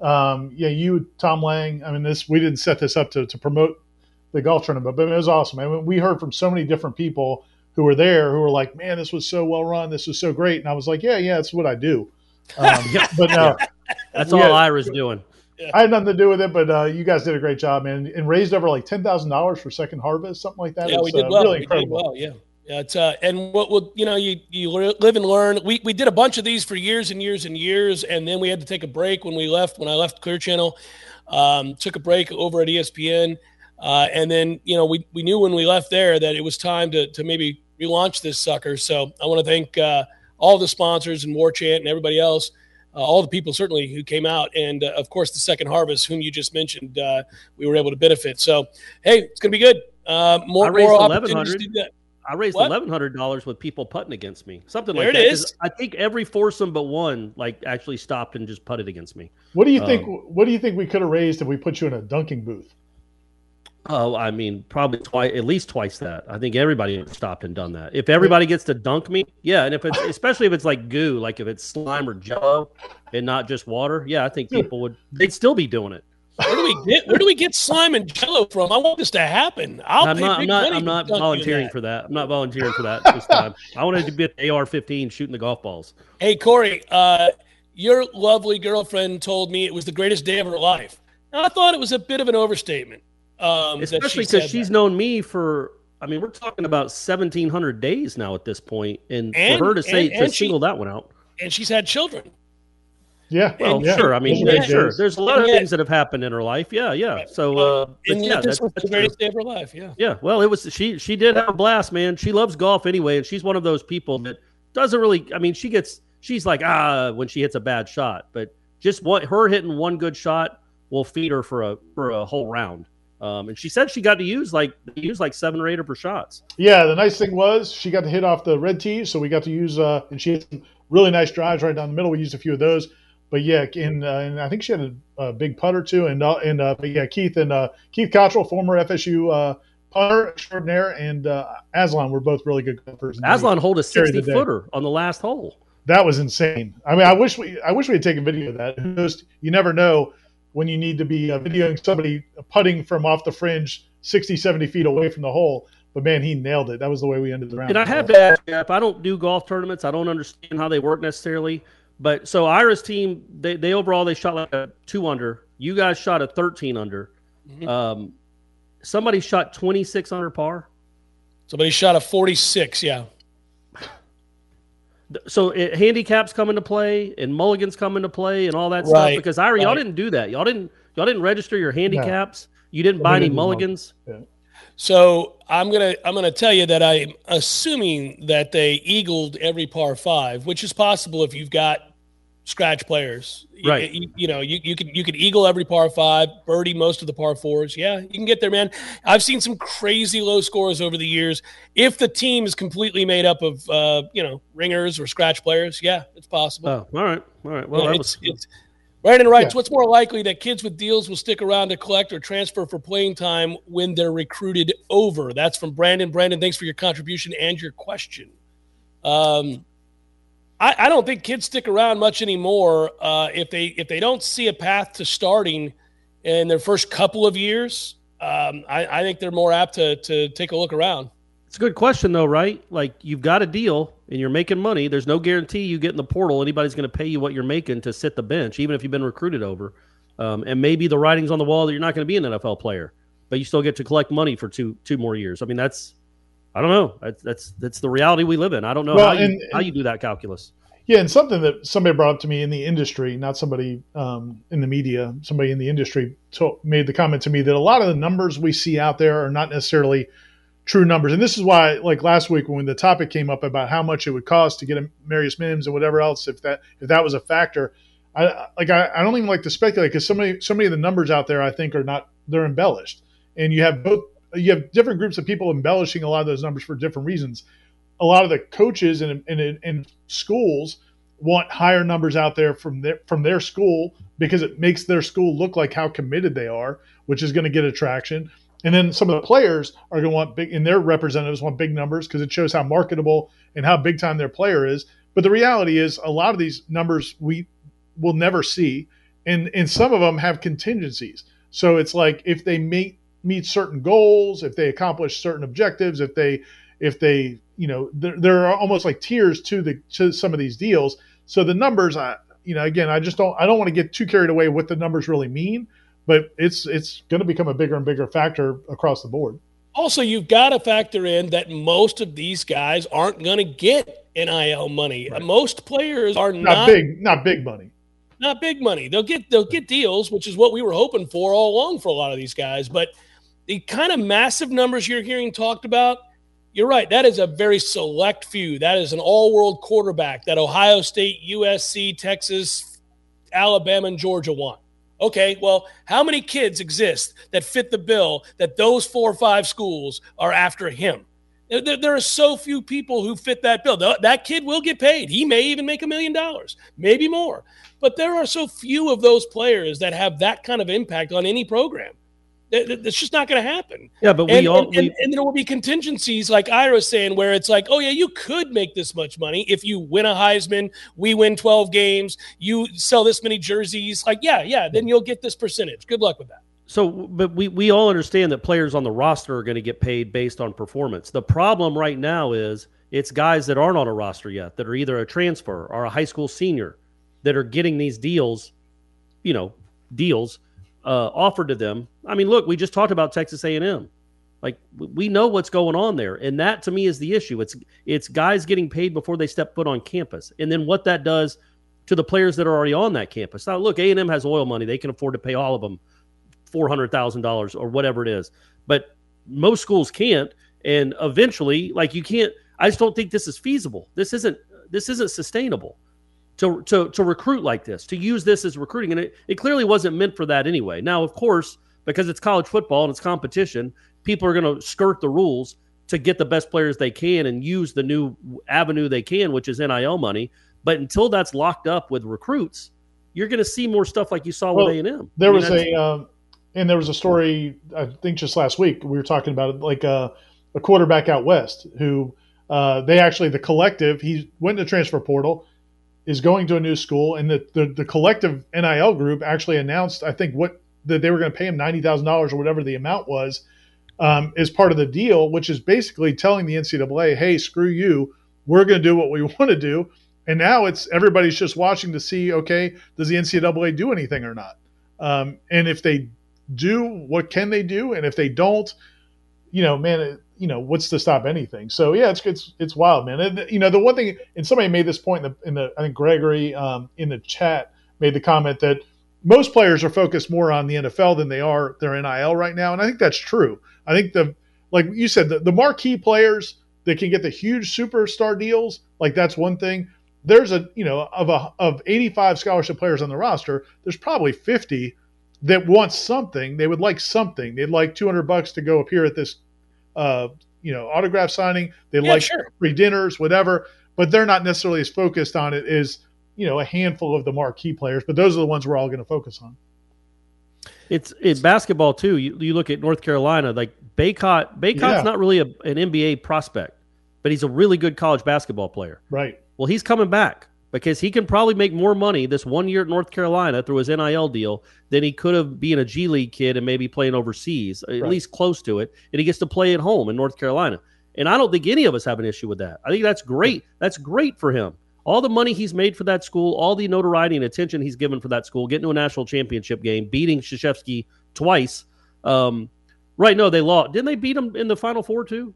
um, yeah, you, Tom Lang. I mean, this we didn't set this up to, to promote the golf tournament, but it was awesome. I mean, we heard from so many different people who were there who were like, "Man, this was so well run. This was so great," and I was like, "Yeah, yeah, that's what I do." Um, but no. That's Yeah. all Ira's doing. I had nothing to do with it, but uh, you guys did a great job, man, and raised over like ten thousand dollars for Second Harvest, something like that. Yeah, we did uh, well. Really we did well. Yeah. Yeah, it's uh, and what will you know you you live and learn. We we did a bunch of these for years and years and years, and then we had to take a break when we left. When I left Clear Channel, um, took a break over at ESPN, uh, and then you know we we knew when we left there that it was time to to maybe relaunch this sucker. So I want to thank uh, all the sponsors and War Chant and everybody else. Uh, all the people certainly who came out, and uh, of course the Second Harvest, whom you just mentioned, uh, we were able to benefit. So, hey, it's going to be good. Uh, more, I raised more opportunities to do that. I raised eleven hundred dollars with people putting against me. Something There like it that. 'cause. I think every foursome but one like actually stopped and just putted against me. What do you think? Um, what do you think we could have raised if we put you in a dunking booth? Oh, I mean, probably twice, at least twice that. I think everybody stopped and done that. If everybody gets to dunk me, yeah, and if it's especially if it's like goo, like if it's slime or jello, and not just water, yeah, I think people would. They'd still be doing it. Where do we get where do we get slime and jello from? I want this to happen. I'll I'm not. I'm not. I'm not volunteering that. for that. I'm not volunteering for that this time. I wanted to be at AR-15 shooting the golf balls. Hey Corey, uh, your lovely girlfriend told me it was the greatest day of her life. Now, I thought it was a bit of an overstatement. Um, especially because she's that. known me for i mean we're talking about 1700 days now at this point and, And- for her to say and- to and she- single that one out and she's had children. Yeah, well yeah. sure i mean Those yeah, sure there's a lot of And things that have happened in her life yeah yeah so uh And yeah this that's, was the greatest day of her life. Yeah. yeah well it was she she did have a blast man she loves golf anyway and she's one of those people that doesn't really i mean she gets she's like ah when she hits a bad shot but just what her hitting one good shot will feed her for a for a whole round um, and she said she got to use like use like seven or eight of her shots Yeah, the nice thing was she got to hit off the red tee, so we got to use, uh, and she had some really nice drives right down the middle. We used a few of those, but yeah, and, uh, and I think she had a, a big putter too, and uh, and uh, but yeah, Keith and uh, Keith Cottrell, former FSU uh, punter extraordinaire, and uh, Aslan were both really good golfers. Aslan hold a sixty footer on the last hole. That was insane. I mean, I wish we, I wish we had taken video of that. Who knows? You never know when you need to be uh, videoing somebody putting from off the fringe 60, 70 feet away from the hole. But man, he nailed it. That was the way we ended the round. And I have to ask, Jeff, I don't do golf tournaments. I don't understand how they work necessarily. But so Ira's team, they, they overall they shot like a two under. You guys shot a thirteen under. Mm-hmm. Um, somebody shot twenty six under par. Somebody shot a 46. Yeah. So it, handicaps come into play and mulligans come into play and all that stuff. Because Ira, y'all didn't do that. Y'all didn't y'all didn't register your handicaps. You didn't buy any didn't do mul- mulligans. So I'm gonna I'm gonna tell you that I'm assuming that they eagled every par five, which is possible if you've got scratch players. You- Right. You, you know, you, you could you could eagle every par five, birdie most of the par fours. Yeah, you can get there, man. I've seen some crazy low scores over the years. If the team is completely made up of uh, you know ringers or scratch players, yeah, it's possible. Oh, all right, all right. Well, Yeah, that it's, was it's, Brandon writes, Yeah. what's more likely that kids with deals will stick around to collect or transfer for playing time when they're recruited over? That's from Brandon. Brandon, thanks for your contribution and your question. Um, I, I don't think kids stick around much anymore uh, if they if they don't see a path to starting in their first couple of years. Um, I, I think they're more apt to to take a look around. It's a good question, though, right? Like you've got a deal and you're making money. There's no guarantee you get in the portal. Anybody's going to pay you what you're making to sit the bench, even if you've been recruited over. Um, and maybe the writing's on the wall that you're not going to be an NFL player, but you still get to collect money for two two more years. I mean, that's I don't know. That's that's, that's the reality we live in. I don't know Well, how you and- how you do that calculus. Yeah, and something that somebody brought up to me in the industry, not somebody um, in the media, somebody in the industry to, made the comment to me that a lot of the numbers we see out there are not necessarily true numbers. And this is why, like last week when the topic came up about how much it would cost to get a Marius Mims and whatever else, if that if that was a factor, I like I, I don't even like to speculate because so many so many of the numbers out there I think are not they're embellished, and you have both you have different groups of people embellishing a lot of those numbers for different reasons a lot of the coaches and in, in, in schools want higher numbers out there from their from their school because it makes their school look like how committed they are, which is going to get attraction. And then some of the players are going to want big, and their representatives want big numbers because it shows how marketable and how big time their player is. But the reality is, a lot of these numbers we will never see, and and some of them have contingencies. So it's like if they meet meet certain goals, if they accomplish certain objectives, if they if they you know there, there are almost like tiers to the to some of these deals. So the numbers, I you know again, I just don't I don't want to get too carried away what the numbers really mean, but it's it's going to become a bigger and bigger factor across the board. Also, you've got to factor in that most of these guys aren't going to get NIL money. Most players are Not, not, big, not big money. not big money. They'll get they'll get deals, which is what we were hoping for all along for a lot of these guys. But the kind of massive numbers you're hearing talked about, you're right. That is a very select few. That is an all-world quarterback that Ohio State, USC, Texas, Alabama, and Georgia want. Okay, well, how many kids exist that fit the bill that those four or five schools are after him? There- there are so few people who fit that bill. That kid will get paid. He may even make a million dollars, maybe more. But there are so few of those players that have that kind of impact on any program. That- that- That's just not going to happen. Yeah, but we and, all and, and, we, and there will be contingencies, like Ira's saying, where it's like, oh yeah, you could make this much money if you win a Heisman, we win twelve games, you sell this many jerseys. Like, yeah, yeah, then you'll get this percentage. Good luck with that. So, but we, we all understand that players on the roster are going to get paid based on performance. The problem right now is it's guys that aren't on a roster yet that are either a transfer or a high school senior that are getting these deals, you know, deals uh, offered to them. I mean, look, we just talked about Texas A&M. Like we know what's going on there, and that to me is the issue. It's it's guys getting paid before they step foot on campus, and then what that does to the players that are already on that campus. Now, look, A&M has oil money; they can afford to pay all of them four hundred thousand dollars or whatever it is. But most schools can't, and eventually, like you can't. I just don't think this is feasible. This isn't. This isn't sustainable to to to recruit like this. To use this as recruiting, and it, it clearly wasn't meant for that anyway. Now, of course, because it's college football and it's competition, people are going to skirt the rules to get the best players they can and use the new avenue they can, which is NIL money. But until that's locked up with recruits, you're going to see more stuff like you saw Well, with A and M. There was a, um, and there was a story I think just last week we were talking about it, like uh, a quarterback out west who uh, they actually the collective he went to transfer portal is going to a new school and the the, the collective NIL group actually announced I think what that they were going to pay him ninety thousand dollars or whatever the amount was um, as part of the deal, which is basically telling the NCAA, hey, screw you, we're going to do what we want to do. And now it's everybody's just watching to see, okay, does the NCAA do anything or not? Um, and if they do, what can they do? And if they don't, you know, man, you know, what's to stop anything? So yeah, it's it's it's wild, man. And, you know, the one thing, and somebody made this point in the, in the I think Gregory um, in the chat made the comment that most players are focused more on the NFL than they are their NIL right now, and I think that's true. I think the like you said, the, the marquee players that can get the huge superstar deals, like that's one thing. There's a you know of a of 85 scholarship players on the roster, there's probably 50 that want something. They would like something. They'd like 200 bucks to go appear at this, uh, you know, autograph signing. They Yeah, like sure. free dinners, whatever. But they're not necessarily as focused on it as you know a handful of the marquee players. But those are the ones we're all going to focus on. It's in basketball too. You, you look at North Carolina, like Bacot. Bacot's Yeah. not really a, an NBA prospect, but he's a really good college basketball player. Right. Well, he's coming back because he can probably make more money this one year at North Carolina through his NIL deal than he could have being a G League kid and maybe playing overseas, at Right. least close to it. And he gets to play at home in North Carolina. And I don't think any of us have an issue with that. I think that's great. That's great for him. all the money he's made for that school, all the notoriety and attention he's given for that school, getting to a national championship game, beating Krzyzewski twice. Um, right? No, they lost. Didn't they beat him in the Final Four too?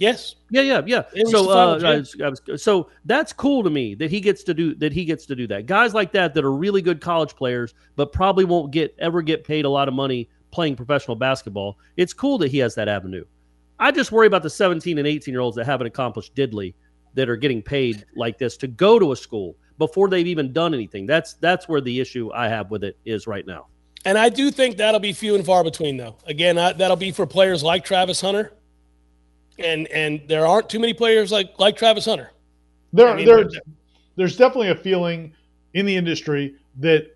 Yes. Yeah, yeah, yeah. It So, uh. I was- I was- so that's cool to me that he gets to do that. He gets to do that. Guys like that that are really good college players, but probably won't get ever get paid a lot of money playing professional basketball. It's cool that he has that avenue. I just worry about the 17 and 18 year olds that haven't accomplished diddly that are getting paid like this to go to a school before they've even done anything. That's that's where the issue I have with it is right now. And I do think that'll be few and far between, though. Again, I, that'll be for players like Travis Hunter, and and there aren't too many players like like Travis Hunter. There, I mean, there, there's definitely a feeling in the industry that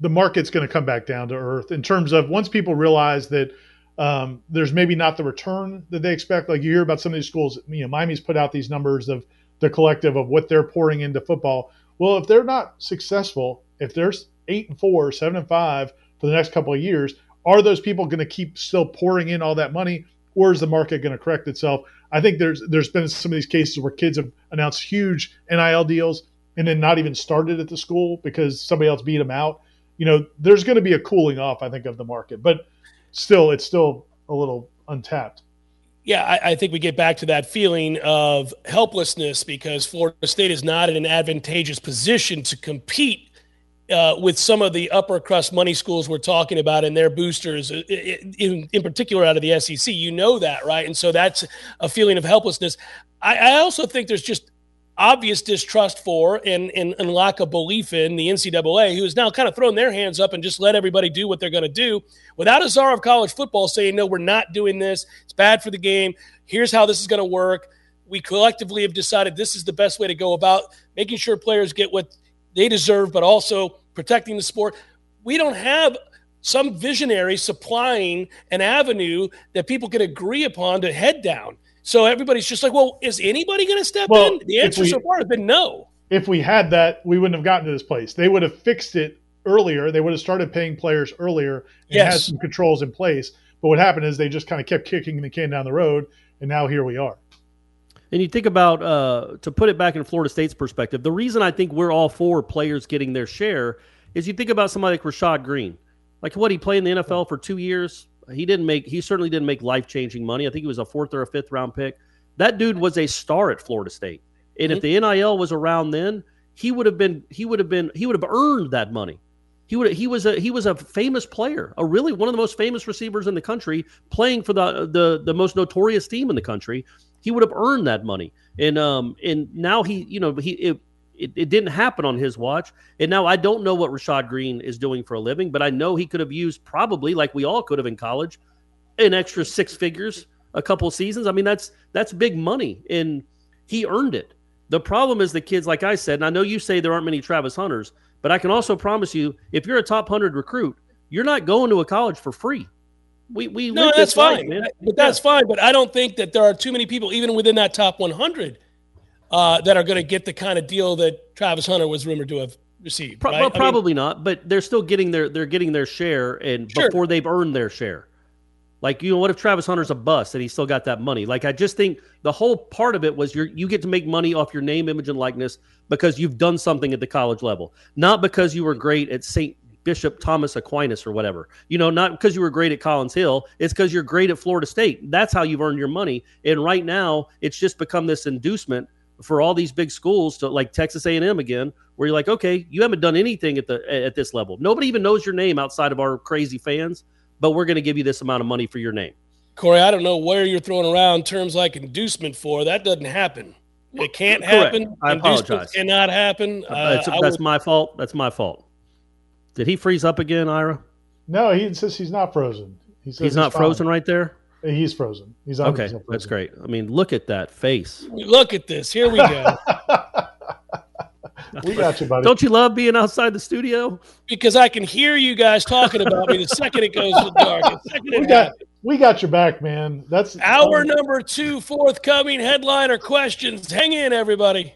the market's going to come back down to earth in terms of once people realize that um, there's maybe not the return that they expect. Like you hear about some of these schools, you know, Miami's put out these numbers of the collective of what they're pouring into football. Well, if they're not successful, if there's eight and four, seven and five for the next couple of years, are those people going to keep still pouring in all that money, or is the market going to correct itself? I think there's there's been some of these cases where kids have announced huge NIL deals and then not even started at the school because somebody else beat them out. You know, there's going to be a cooling off, I think, of the market, but still, it's still a little untapped. Yeah, I, I think we get back to that feeling of helplessness because Florida State is not in an advantageous position to compete uh, with some of the upper crust money schools we're talking about and their boosters, uh, in, in particular out of the SEC. You know that, right? And so that's a feeling of helplessness. I, I also think there's just obvious distrust for and, and, and lack of belief in the NCAA, who has now kind of thrown their hands up and just let everybody do what they're going to do without a czar of college football saying, no, we're not doing this. It's bad for the game. Here's how this is going to work. We collectively have decided this is the best way to go about making sure players get what they deserve, but also protecting the sport. We don't have some visionary supplying an avenue that people can agree upon to head down. So everybody's just like, well, is anybody going to step Well, in? The answer we- so far has been no. If we had that, we wouldn't have gotten to this place. They would have fixed it earlier. They would have started paying players earlier and had some controls in place. But what happened is they just kind of kept kicking the can down the road, and now here we are. And you think about uh, to put it back in Florida State's perspective, the reason I think we're all for players getting their share is you think about somebody like Rashad Greene, like what he played in the NFL for two years. He didn't make. He certainly didn't make life changing money. I think he was a fourth or a fifth round pick. That dude was a star at Florida State, and if the NIL was around then, he would have been. He would have been. He would have earned that money. He would. He was a. He was a famous player, a really one of the most famous receivers in the country, playing for the the the most notorious team in the country. He would have earned that money, and um and now he, you know, he it, it, it didn't happen on his watch, and now I don't know what Rashad Greene is doing for a living, but I know he could have used probably like we all could have in college, an extra six figures a couple seasons. I mean that's that's big money, and he earned it. The problem is the kids, like I said, and I know you say there aren't many Travis Hunters, but I can also promise you, if you're a top hundred recruit, you're not going to a college for free. We we No, that's life, fine. man. But that's fine. But I don't think that there are too many people, even within that top 100, uh, that are going to get the kind of deal that Travis Hunter was rumored to have received. Pro- right? well, I mean, probably not, but they're still getting their they're getting their share, and Sure. before they've earned their share. Like you know, what if Travis Hunter's a bust and he still got that money? Like I just think the whole part of it was you you get to make money off your name, image, and likeness because you've done something at the college level, not because you were great at Saint Bishop Thomas Aquinas or whatever. You know, not because you were great at Collins Hill. It's because you're great at Florida State. That's how you've earned your money. And right now, it's just become this inducement for all these big schools to like Texas A&M again, where you're like, okay, you haven't done anything at the at this level. Nobody even knows your name outside of our crazy fans, but we're going to give you this amount of money for your name. Corey, I don't know where you're throwing around terms like inducement for. That doesn't happen. It can't Correct. happen. I Inducements apologize. Cannot happen. Uh, that's I that's would- my fault. That's my fault. Did he freeze up again, Ira? No, he insists he's not frozen. He says He's not fine. frozen right there. He's frozen. He's Okay, frozen. that's great. I mean, look at that face. Look at this. Here we go. We got you, buddy. Don't you love being outside the studio? because I can hear you guys talking about me the second it goes dark. The second we it got happens. we got your back, man. That's Hour number two, forthcoming headliner questions. Hang in, everybody.